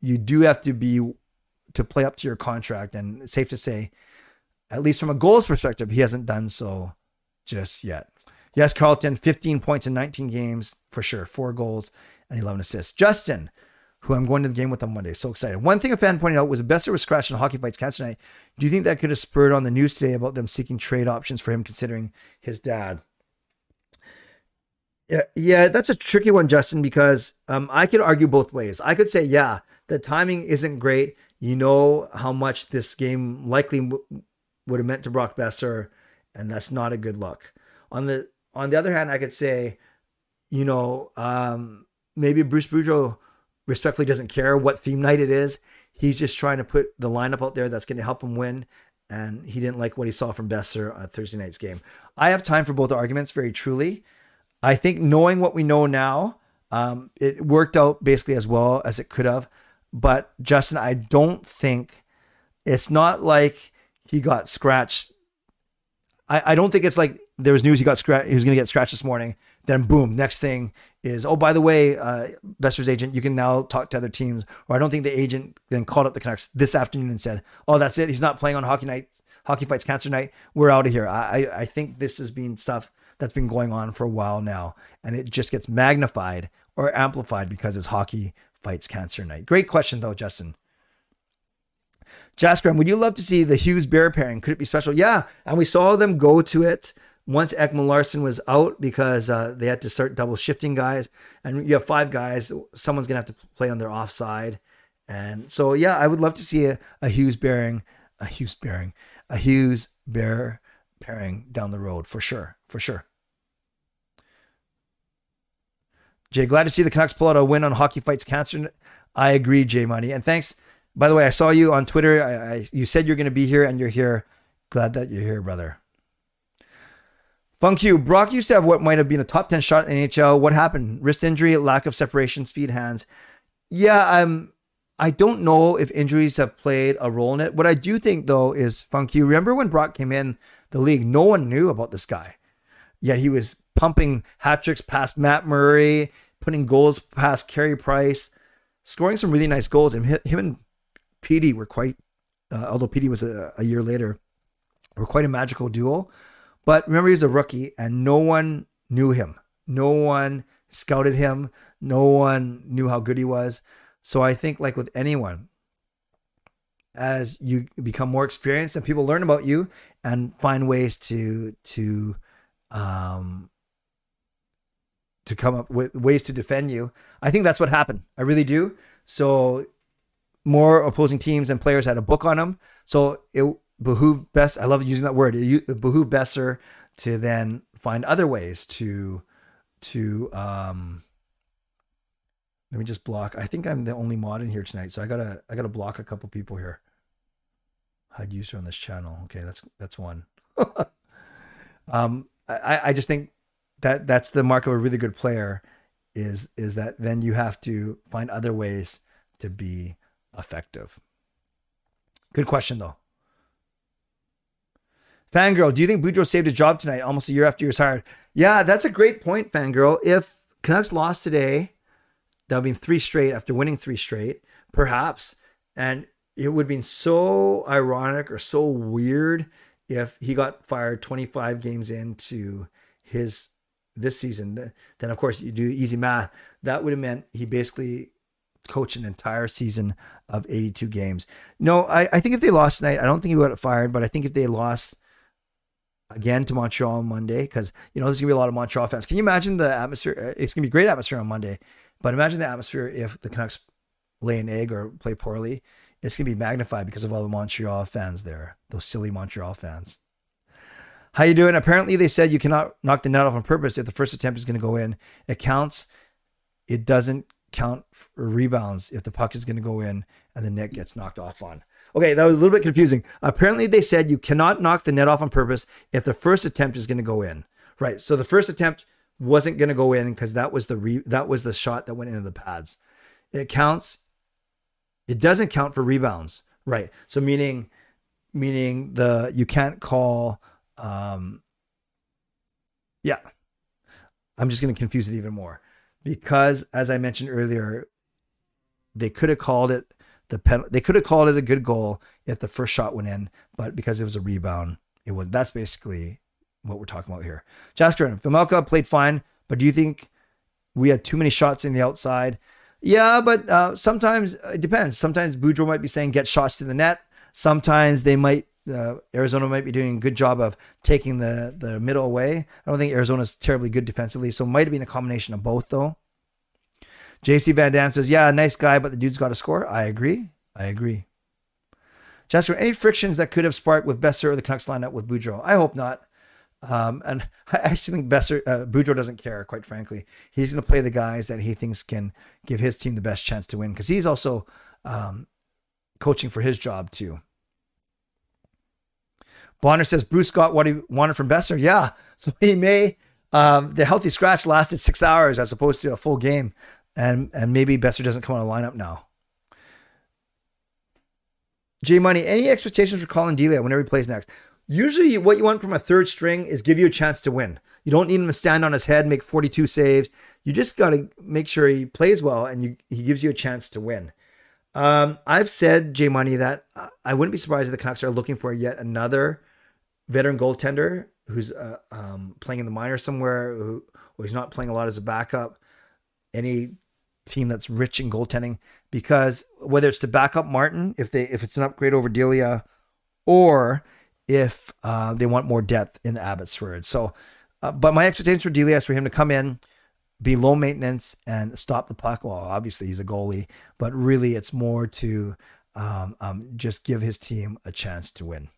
you do have to be to play up to your contract, and safe to say, at least from a goals perspective, he hasn't done so just yet. Yes, Carlton, 15 points in 19 games for sure, four goals and 11 assists. Justin, who I'm going to the game with on Monday, so excited. One thing a fan pointed out was Boeser was scratched in Hockey Fights Cancer tonight. Do you think that could have spurred on the news today about them seeking trade options for him, considering his dad? Yeah, yeah, that's a tricky one, Justin, because um, I could argue both ways. I could say, yeah, the timing isn't great. You know how much this game likely w- would have meant to Brock Boeser, and that's not a good look. On the on the other hand, I could say, you know, um, maybe Bruce Boudreau respectfully doesn't care what theme night it is. He's just trying to put the lineup out there that's going to help him win. And he didn't like what he saw from Boeser on Thursday night's game. I have time for both arguments, very truly. I think knowing what we know now, um, it worked out basically as well as it could have. But Justin, I don't think it's not like he got scratched. I, I don't think it's like there was news he got scratched. He was going to get scratched this morning. Then boom, next thing is oh by the way, uh, Boeser's agent, you can now talk to other teams. Or I don't think the agent then called up the Canucks this afternoon and said, oh that's it, he's not playing on hockey night, hockey fights cancer night. We're out of here. I I, I think this has been stuff that's been going on for a while now, and it just gets magnified or amplified because it's hockey fights cancer night. Great question though, Justin. Jaskram, would you love to see the Hughes Bear pairing? Could it be special? Yeah, and we saw them go to it once Ekman Larsson was out because uh, they had to start double shifting guys, and you have five guys. Someone's gonna have to play on their offside, and so yeah, I would love to see a, a Hughes bearing, a Hughes bearing, a Hughes Bear pairing down the road for sure, for sure. Jay, glad to see the Canucks pull out a win on Hockey Fights Cancer. I agree, Jay Money, and thanks. By the way, I saw you on Twitter. I, I you said you're to be here, and you're here. Glad that you're here, brother. Funk. Brock used to have what might have been a top 10 shot in NHL. What happened? Wrist injury, lack of separation, speed hands. Yeah, I'm I don't know if injuries have played a role in it. What I do think though is Funk. Remember when Brock came in the league? No one knew about this guy. Yet he was pumping hat tricks past Matt Murray, putting goals past Carey Price, scoring some really nice goals. And him and Petey were quite, uh, although Petey was a, a year later, were quite a magical duo. But remember, he was a rookie and no one knew him. No one scouted him. No one knew how good he was. So I think, like with anyone, as you become more experienced and people learn about you and find ways to to um to come up with ways to defend you, I think that's what happened. I really do. So more opposing teams and players had a book on him. So it behooved best. I love using that word. It behooved Boeser to then find other ways to to um. Let me just block. I think I'm the only mod in here tonight, so I gotta I gotta block a couple people here. Hide user on this channel. Okay, that's that's one. um, I I just think that that's the mark of a really good player, is is that then you have to find other ways to be effective. Good question though. Fangirl, do you think Boudreau saved his job tonight, almost a year after he was hired? Yeah, that's a great point, Fangirl. If Canucks lost today, that would be three straight after winning three straight, perhaps. And it would have been so ironic or so weird if he got fired 25 games into his this season. Then, of course, you do easy math. That would have meant he basically coached an entire season of 82 games. No, I, I think if they lost tonight, I don't think he would have fired, but I think if they lost again to Montreal on Monday because you know there's gonna be a lot of Montreal fans. Can you imagine the atmosphere? Uh, it's gonna be great atmosphere on Monday, but imagine the atmosphere if the Canucks lay an egg or play poorly. It's gonna be magnified because of all the Montreal fans there, those silly Montreal fans. How you doing? Apparently they said you cannot knock the net off on purpose if the first attempt is gonna go in. It counts. It doesn't count for rebounds if the puck is gonna go in and the net gets knocked off on. Okay, that was a little bit confusing. Apparently, they said you cannot knock the net off on purpose if the first attempt is going to go in. Right. So the first attempt wasn't going to go in because that was the re- that was the shot that went into the pads. It counts. It doesn't count for rebounds. Right. So meaning meaning the you can't call. Um, yeah. I'm just going to confuse it even more because, as I mentioned earlier, they could have called it the they could have called it a good goal if the first shot went in, but because it was a rebound, it was. That's basically what we're talking about here. Jasper, Vejmelka played fine, but do you think we had too many shots in the outside? Yeah, but uh, sometimes it depends. Sometimes Boudreau might be saying get shots to the net. Sometimes they might uh, Arizona might be doing a good job of taking the the middle away. I don't think Arizona's terribly good defensively, so it might have been a combination of both though. JC Van Dam says, yeah, nice guy, but the dude's got to score. I agree. I agree. Jasper, any frictions that could have sparked with Boeser or the Canucks lineup with Boudreau? I hope not. Um, and I actually think Boeser, uh, Boudreau doesn't care, quite frankly. He's going to play the guys that he thinks can give his team the best chance to win because he's also um, coaching for his job too. Bonner says Bruce got what he wanted from Boeser. Yeah, so he may. Um, the healthy scratch lasted six hours as opposed to a full game and and maybe Boeser doesn't come on a lineup now. J Money, any expectations for Collin Delia whenever he plays next? Usually, what you want from a third string is give you a chance to win. You don't need him to stand on his head, make 42 saves. You just got to make sure he plays well and you, he gives you a chance to win. Um, I've said, J Money, that I wouldn't be surprised if the Canucks are looking for yet another veteran goaltender who's uh, um, playing in the minor somewhere, who, who's not playing a lot as a backup. Any team that's rich in goaltending because whether it's to back up Martin if they if it's an upgrade over Delia, or if uh, they want more depth in Abbotsford. So, uh, but my expectations for Delia is for him to come in, be low maintenance, and stop the puck. Well, obviously he's a goalie, but really it's more to um, um, just give his team a chance to win.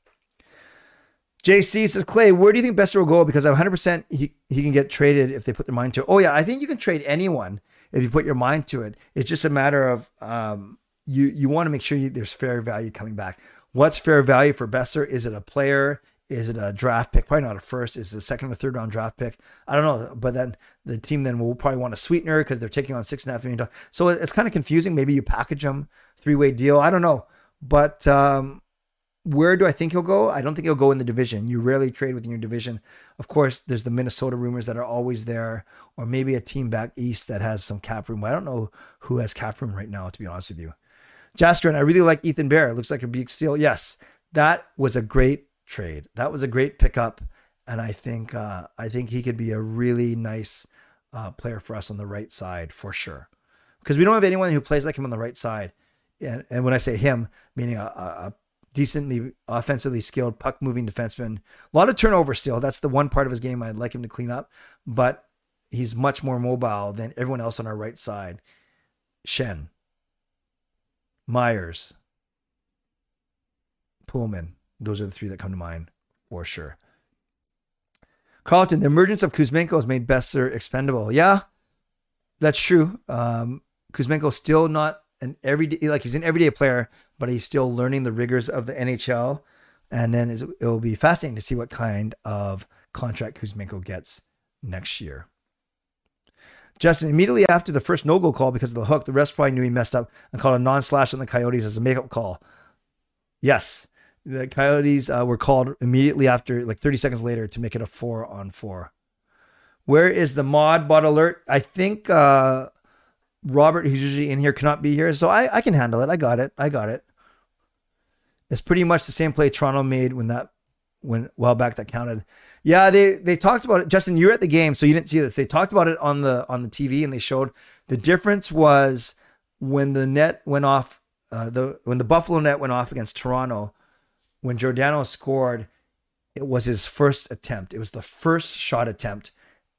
JC says, Clay, where do you think Boeser will go? Because I'm 100% he, he can get traded if they put their mind to it. Oh, yeah, I think you can trade anyone if you put your mind to it. It's just a matter of um, you you want to make sure you, there's fair value coming back. What's fair value for Boeser? Is it a player? Is it a draft pick? Probably not a first. Is it a second or third round draft pick? I don't know. But then the team then will probably want a sweetener because they're taking on six and a half million dollars. So it's kind of confusing. Maybe you package them three way deal. I don't know. But um, where do I think he'll go? I don't think he'll go in the division. You rarely trade within your division. Of course, there's the Minnesota rumors that are always there, or maybe a team back east that has some cap room. I don't know who has cap room right now, to be honest with you. Jasper, and I really like Ethan Bear. It looks like a big steal. Yes, that was a great trade. That was a great pickup, and I think uh, I think he could be a really nice uh, player for us on the right side for sure. Because we don't have anyone who plays like him on the right side. And, and when I say him, meaning a, a decently offensively skilled puck moving defenseman. A lot of turnover still. That's the one part of his game I'd like him to clean up, but he's much more mobile than everyone else on our right side. Schenn, Myers, Poolman. Those are the three that come to mind for sure. Carlton, the emergence of Kuzmenko has made Boeser expendable. Yeah, that's true. Um, Kuzmenko's still not an everyday, like he's an everyday player, but he's still learning the rigors of the NHL. And then it will be fascinating to see what kind of contract Kuzmenko gets next year. Justin, immediately after the first no goal call because of the hook, the rest probably knew he messed up and called a non slash on the Coyotes as a makeup call. Yes, the Coyotes uh, were called immediately after, like 30 seconds later, to make it a four on four. Where is the mod bot alert? I think uh, Robert, who's usually in here, cannot be here. So I, I can handle it. I got it. I got it. It's pretty much the same play Toronto made when that when well back that counted. Yeah, they they talked about it. Justin, you were at the game, so you didn't see this. They talked about it on the on the TV and they showed the difference was when the net went off, uh, the when the Buffalo net went off against Toronto, when Giordano scored, it was his first attempt. It was the first shot attempt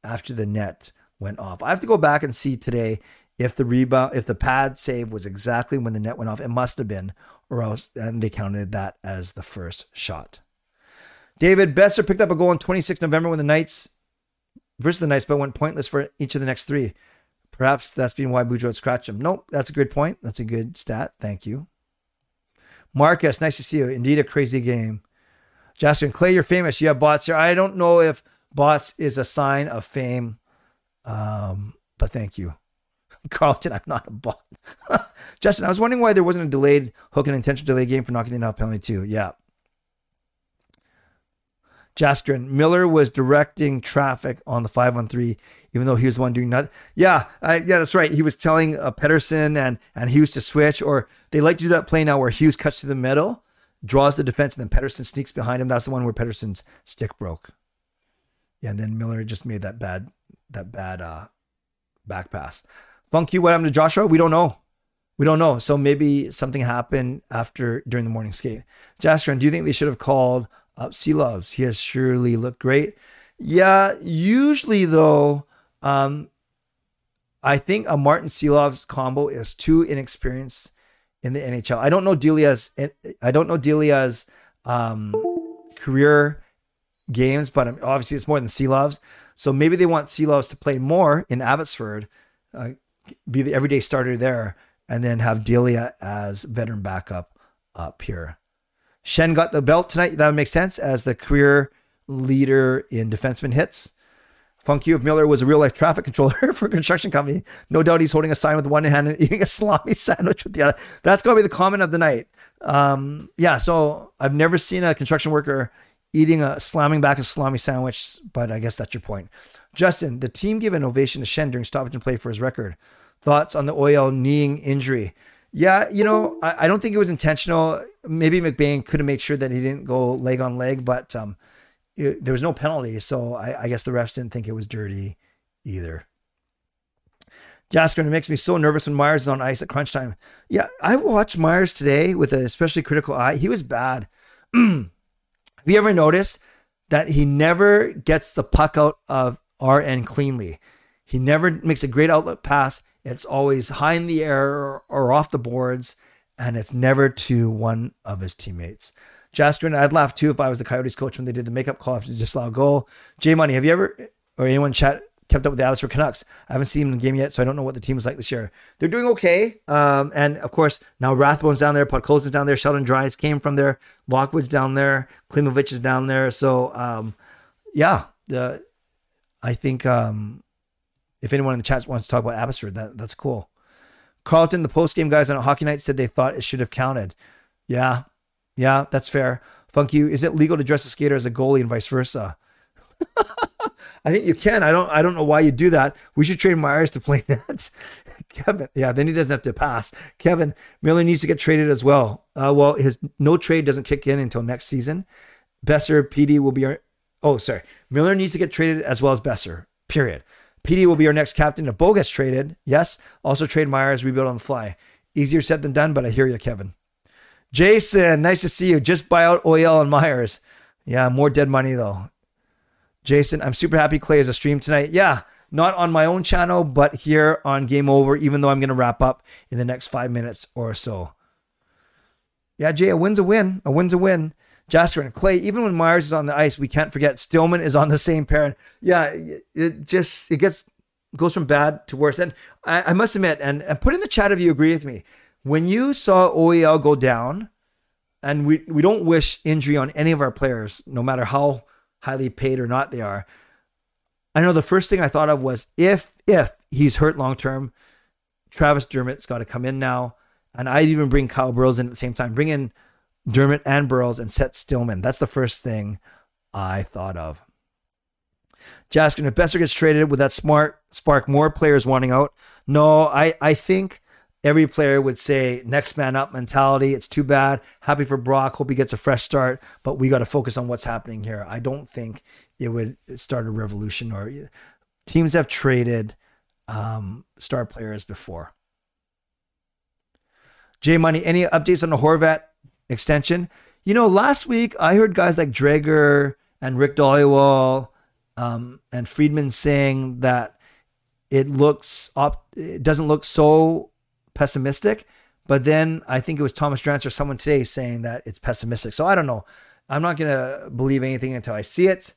after the net went off. I have to go back and see today if the rebound, if the pad save was exactly when the net went off. It must have been, or else, and they counted that as the first shot. David Boeser picked up a goal on 26 November when the Knights versus the Knights, but went pointless for each of the next three. Perhaps that's been why Boudreau scratched him. Nope, that's a good point. That's a good stat. Thank you. Marcus, nice to see you. Indeed, a crazy game. Jasper and Clay, you're famous. You have bots here. I don't know if bots is a sign of fame, um, but thank you. Carlton, I'm not a bot. Justin, I was wondering why there wasn't a delayed hook and intentional delay game for knocking the out penalty too. Yeah. Jaskrin, Miller was directing traffic on the five on three, even though he was the one doing nothing. Yeah, uh, yeah, that's right. He was telling uh, Pettersson and and Hughes to switch, or they like to do that play now where Hughes cuts to the middle, draws the defense, and then Pettersson sneaks behind him. That's the one where Pettersson's stick broke. Yeah, and then Miller just made that bad that bad uh, back pass. Funk you, what happened to Joshua? We don't know. We don't know. So maybe something happened after during the morning skate. Jaskrin, do you think they should have called up Silovs? He has surely looked great. Yeah, usually though, um, I think a Martin Silovs combo is too inexperienced in the NHL. I don't know Delia's I don't know Delia's um, career games, but obviously it's more than Silovs. So maybe they want Silovs to play more in Abbotsford, uh, be the everyday starter there, and then have Delia as veteran backup up here. Schenn got the belt tonight. That would make sense as the career leader in defenseman hits. Funky of Miller was a real life traffic controller for a construction company. No doubt he's holding a sign with one hand and eating a salami sandwich with the other. That's going to be the comment of the night. Um, yeah, so I've never seen a construction worker eating a slamming back a salami sandwich, but I guess that's your point. Justin, the team gave an ovation to Schenn during stoppage and play for his record. Thoughts on the OEL kneeing injury? Yeah, you know, I, I don't think it was intentional. Maybe McBain could have made sure that he didn't go leg on leg, but um, it, there was no penalty, so I, I, guess the refs didn't think it was dirty either. Jasker, it makes me so nervous when Myers is on ice at crunch time. Yeah, I watched Myers today with an especially critical eye. He was bad. Have you ever noticed that he never gets the puck out of our end cleanly? He never makes a great outlet pass. It's always high in the air or off the boards, and it's never to one of his teammates. Jasper, I'd laugh too if I was the Coyotes coach when they did the makeup call after the disallowed goal. J Money, have you ever or anyone chat kept up with the Abbotsford Canucks? I haven't seen them in the game yet, so I don't know what the team is like this year. They're doing okay. Um, and of course, now Rathbone's down there, Podkolzin's down there, Sheldon Dries came from there, Lockwood's down there, Klimovich is down there. So um, yeah, the I think um, if anyone in the chat wants to talk about Abbotsford, that that's cool. Carlton, the post game guys on hockey night said they thought it should have counted. Yeah, yeah, that's fair. Funky, is it legal to dress a skater as a goalie and vice versa? I think you can. I don't. I don't know why you do that. We should trade Myers to play nets. Kevin, yeah, then he doesn't have to pass. Kevin Miller needs to get traded as well. Uh, well, his no trade doesn't kick in until next season. Boeser, PD will be our. Oh, sorry. Miller needs to get traded as well as Boeser. Period. PD will be our next captain if Bo gets traded. Yes. Also trade Myers, rebuild on the fly. Easier said than done, but I hear you, Kevin. Jason, nice to see you. Just buy out OEL and Myers. Yeah, more dead money though. Jason, I'm super happy Clay is a stream tonight. Yeah, not on my own channel, but here on Game Over, even though I'm going to wrap up in the next five minutes or so. Yeah, Jay, a win's a win. A win's a win. Jasper and Clay, even when Myers is on the ice, we can't forget Stillman is on the same pair. And yeah, it just it gets goes from bad to worse. And I, I must admit, and, and put in the chat if you agree with me, when you saw OEL go down, and we we don't wish injury on any of our players, no matter how highly paid or not they are. I know the first thing I thought of was if if he's hurt long term. Travis Dermott's got to come in now. And I'd even bring Kyle Burroughs in at the same time. Bring in Dermott and Burroughs and set Stillman. That's the first thing I thought of. Jasker, if Boeser gets traded, would that smart spark more players wanting out? No, I, I think every player would say next man up mentality. It's too bad. Happy for Brock. Hope he gets a fresh start, but we got to focus on what's happening here. I don't think it would start a revolution or teams have traded um, star players before. J Money, any updates on the Horvat extension? You know, last week I heard guys like Dreger and Rick Dhaliwal um, and Friedman saying that it looks up, it doesn't look so pessimistic. But then I think it was Thomas Drance or someone today saying that it's pessimistic. So I don't know. I'm not going to believe anything until I see it.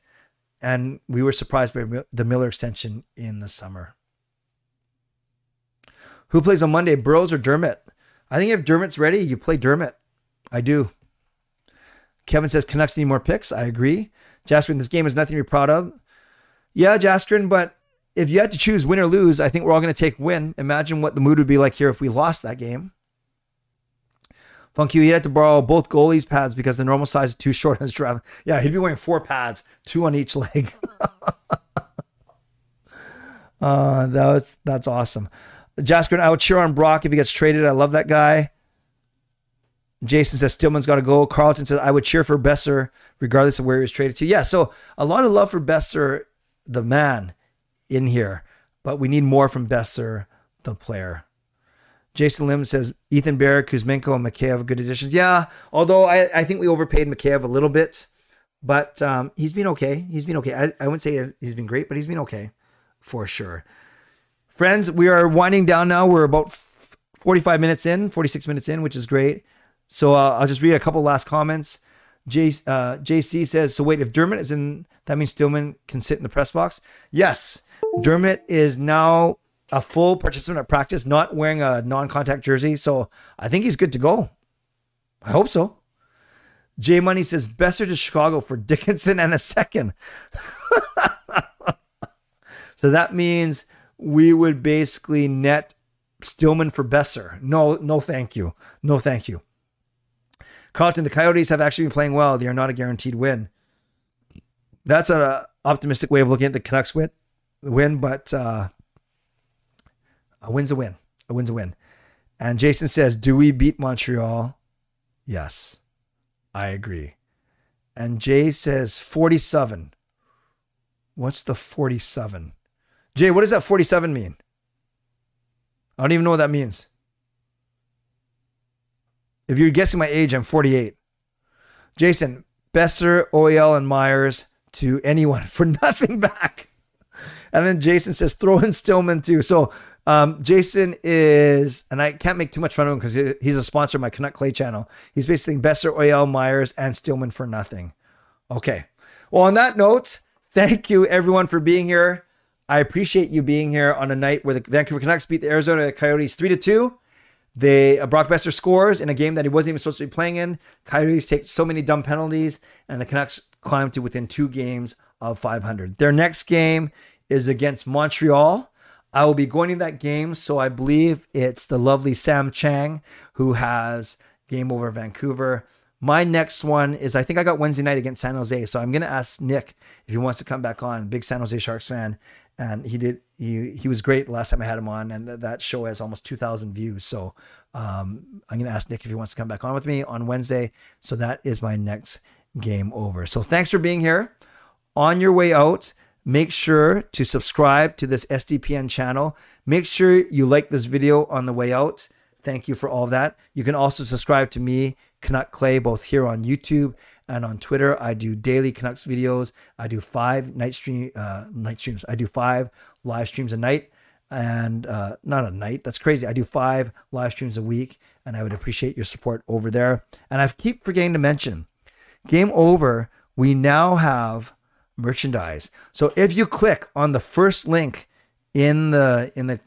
And we were surprised by the Miller extension in the summer. Who plays on Monday, Burroughs or Dermott? I think if Dermott's ready, you play Dermott. I do. Kevin says Canucks need more picks. I agree. Jaskrin, this game is nothing to be proud of. Yeah, Jaskrin, but if you had to choose win or lose, I think we're all going to take win. Imagine what the mood would be like here if we lost that game. Funky, he had to borrow both goalies' pads because the normal size is too short on his. Yeah, he'd be wearing four pads, two on each leg. uh, that was, that's awesome. Jasker, I would cheer on Brock if he gets traded. I love that guy. Jason says Stillman's got to go. Carlton says I would cheer for Boeser regardless of where he was traded to. Yeah, so a lot of love for Boeser, the man, in here, but we need more from Boeser, the player. Jason Lim says Ethan Bear, Kuzmenko, and Mikheyev good additions. Yeah, although I, I think we overpaid Mikheyev a little bit, but um, he's been okay. He's been okay. I, I wouldn't say he's been great, but he's been okay for sure. Friends, we are winding down now. We're about 45 minutes in, 46 minutes in, which is great. So uh, I'll just read a couple last comments. J, uh, JC says, so wait, if Dermott is in, that means Stillman can sit in the press box? Yes. Dermott is now a full participant at practice, not wearing a non-contact jersey. So I think he's good to go. I hope so. J Money says, Boeser to Chicago for Dickinson and a second. so that means we would basically net Stillman for Boeser. No, no, thank you. No, thank you. Carlton, the Coyotes have actually been playing well. They are not a guaranteed win. That's an optimistic way of looking at the Canucks win, win but uh, a win's a win. A win's a win. And Jason says, Do we beat Montreal? Yes, I agree. And Jay says 47. What's the 47? Jay, what does that 47 mean? I don't even know what that means. If you're guessing my age, I'm 48. Jason, Boeser, OEL, and Myers to anyone for nothing back. And then Jason says, throw in Stillman too. So um, Jason is, and I can't make too much fun of him because he's a sponsor of my Canuck Clay channel. He's basically Boeser, OEL, Myers, and Stillman for nothing. Okay. Well, on that note, thank you everyone for being here. I appreciate you being here on a night where the Vancouver Canucks beat the Arizona Coyotes 3 to 2. They uh, Brock Boeser scores in a game that he wasn't even supposed to be playing in. Coyotes take so many dumb penalties, and the Canucks climb to within two games of 500. Their next game is against Montreal. I will be going to that game, so I believe it's the lovely Sam Chang who has game over Vancouver. My next one is I think I got Wednesday night against San Jose, so I'm going to ask Nick if he wants to come back on. Big San Jose Sharks fan, and he did he he was great last time I had him on, and th- that show has almost two thousand views. So um, I'm gonna ask Nick if he wants to come back on with me on Wednesday. So that is my next game over. So thanks for being here. On your way out, make sure to subscribe to this SDPN channel. Make sure you like this video on the way out. Thank you for all that. You can also subscribe to me, Canuck Clay, both here on YouTube and on Twitter. I do daily Canucks videos. I do five night stream uh, night streams. I do five live streams a night, and uh, not a night. That's crazy. I do five live streams a week, and I would appreciate your support over there. And I keep forgetting to mention, Game Over. We now have merchandise. So if you click on the first link in the in the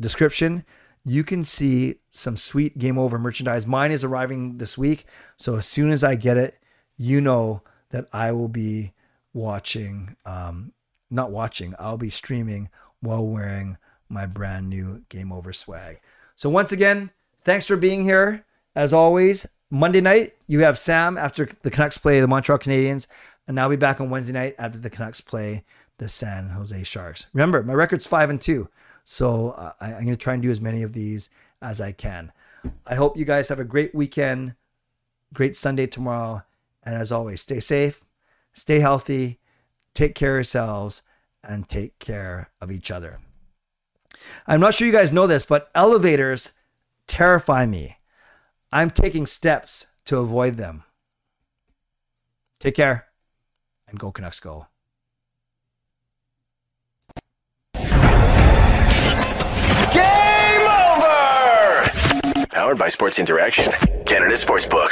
description, you can see some sweet Game Over merchandise. Mine is arriving this week, so as soon as I get it, you know that I will be watching, um, not watching, I'll be streaming while wearing my brand new Game Over swag. So, once again, thanks for being here. As always, Monday night, you have Sam after the Canucks play the Montreal Canadiens. And I'll be back on Wednesday night after the Canucks play the San Jose Sharks. Remember, my record's five and two. So uh, I, I'm going to try and do as many of these as I can. I hope you guys have a great weekend, great Sunday tomorrow. And as always, stay safe, stay healthy, take care of yourselves, and take care of each other. I'm not sure you guys know this, but elevators terrify me. I'm taking steps to avoid them. Take care and go Canucks go. Game over! Powered by Sports Interaction, Canada Sportsbook.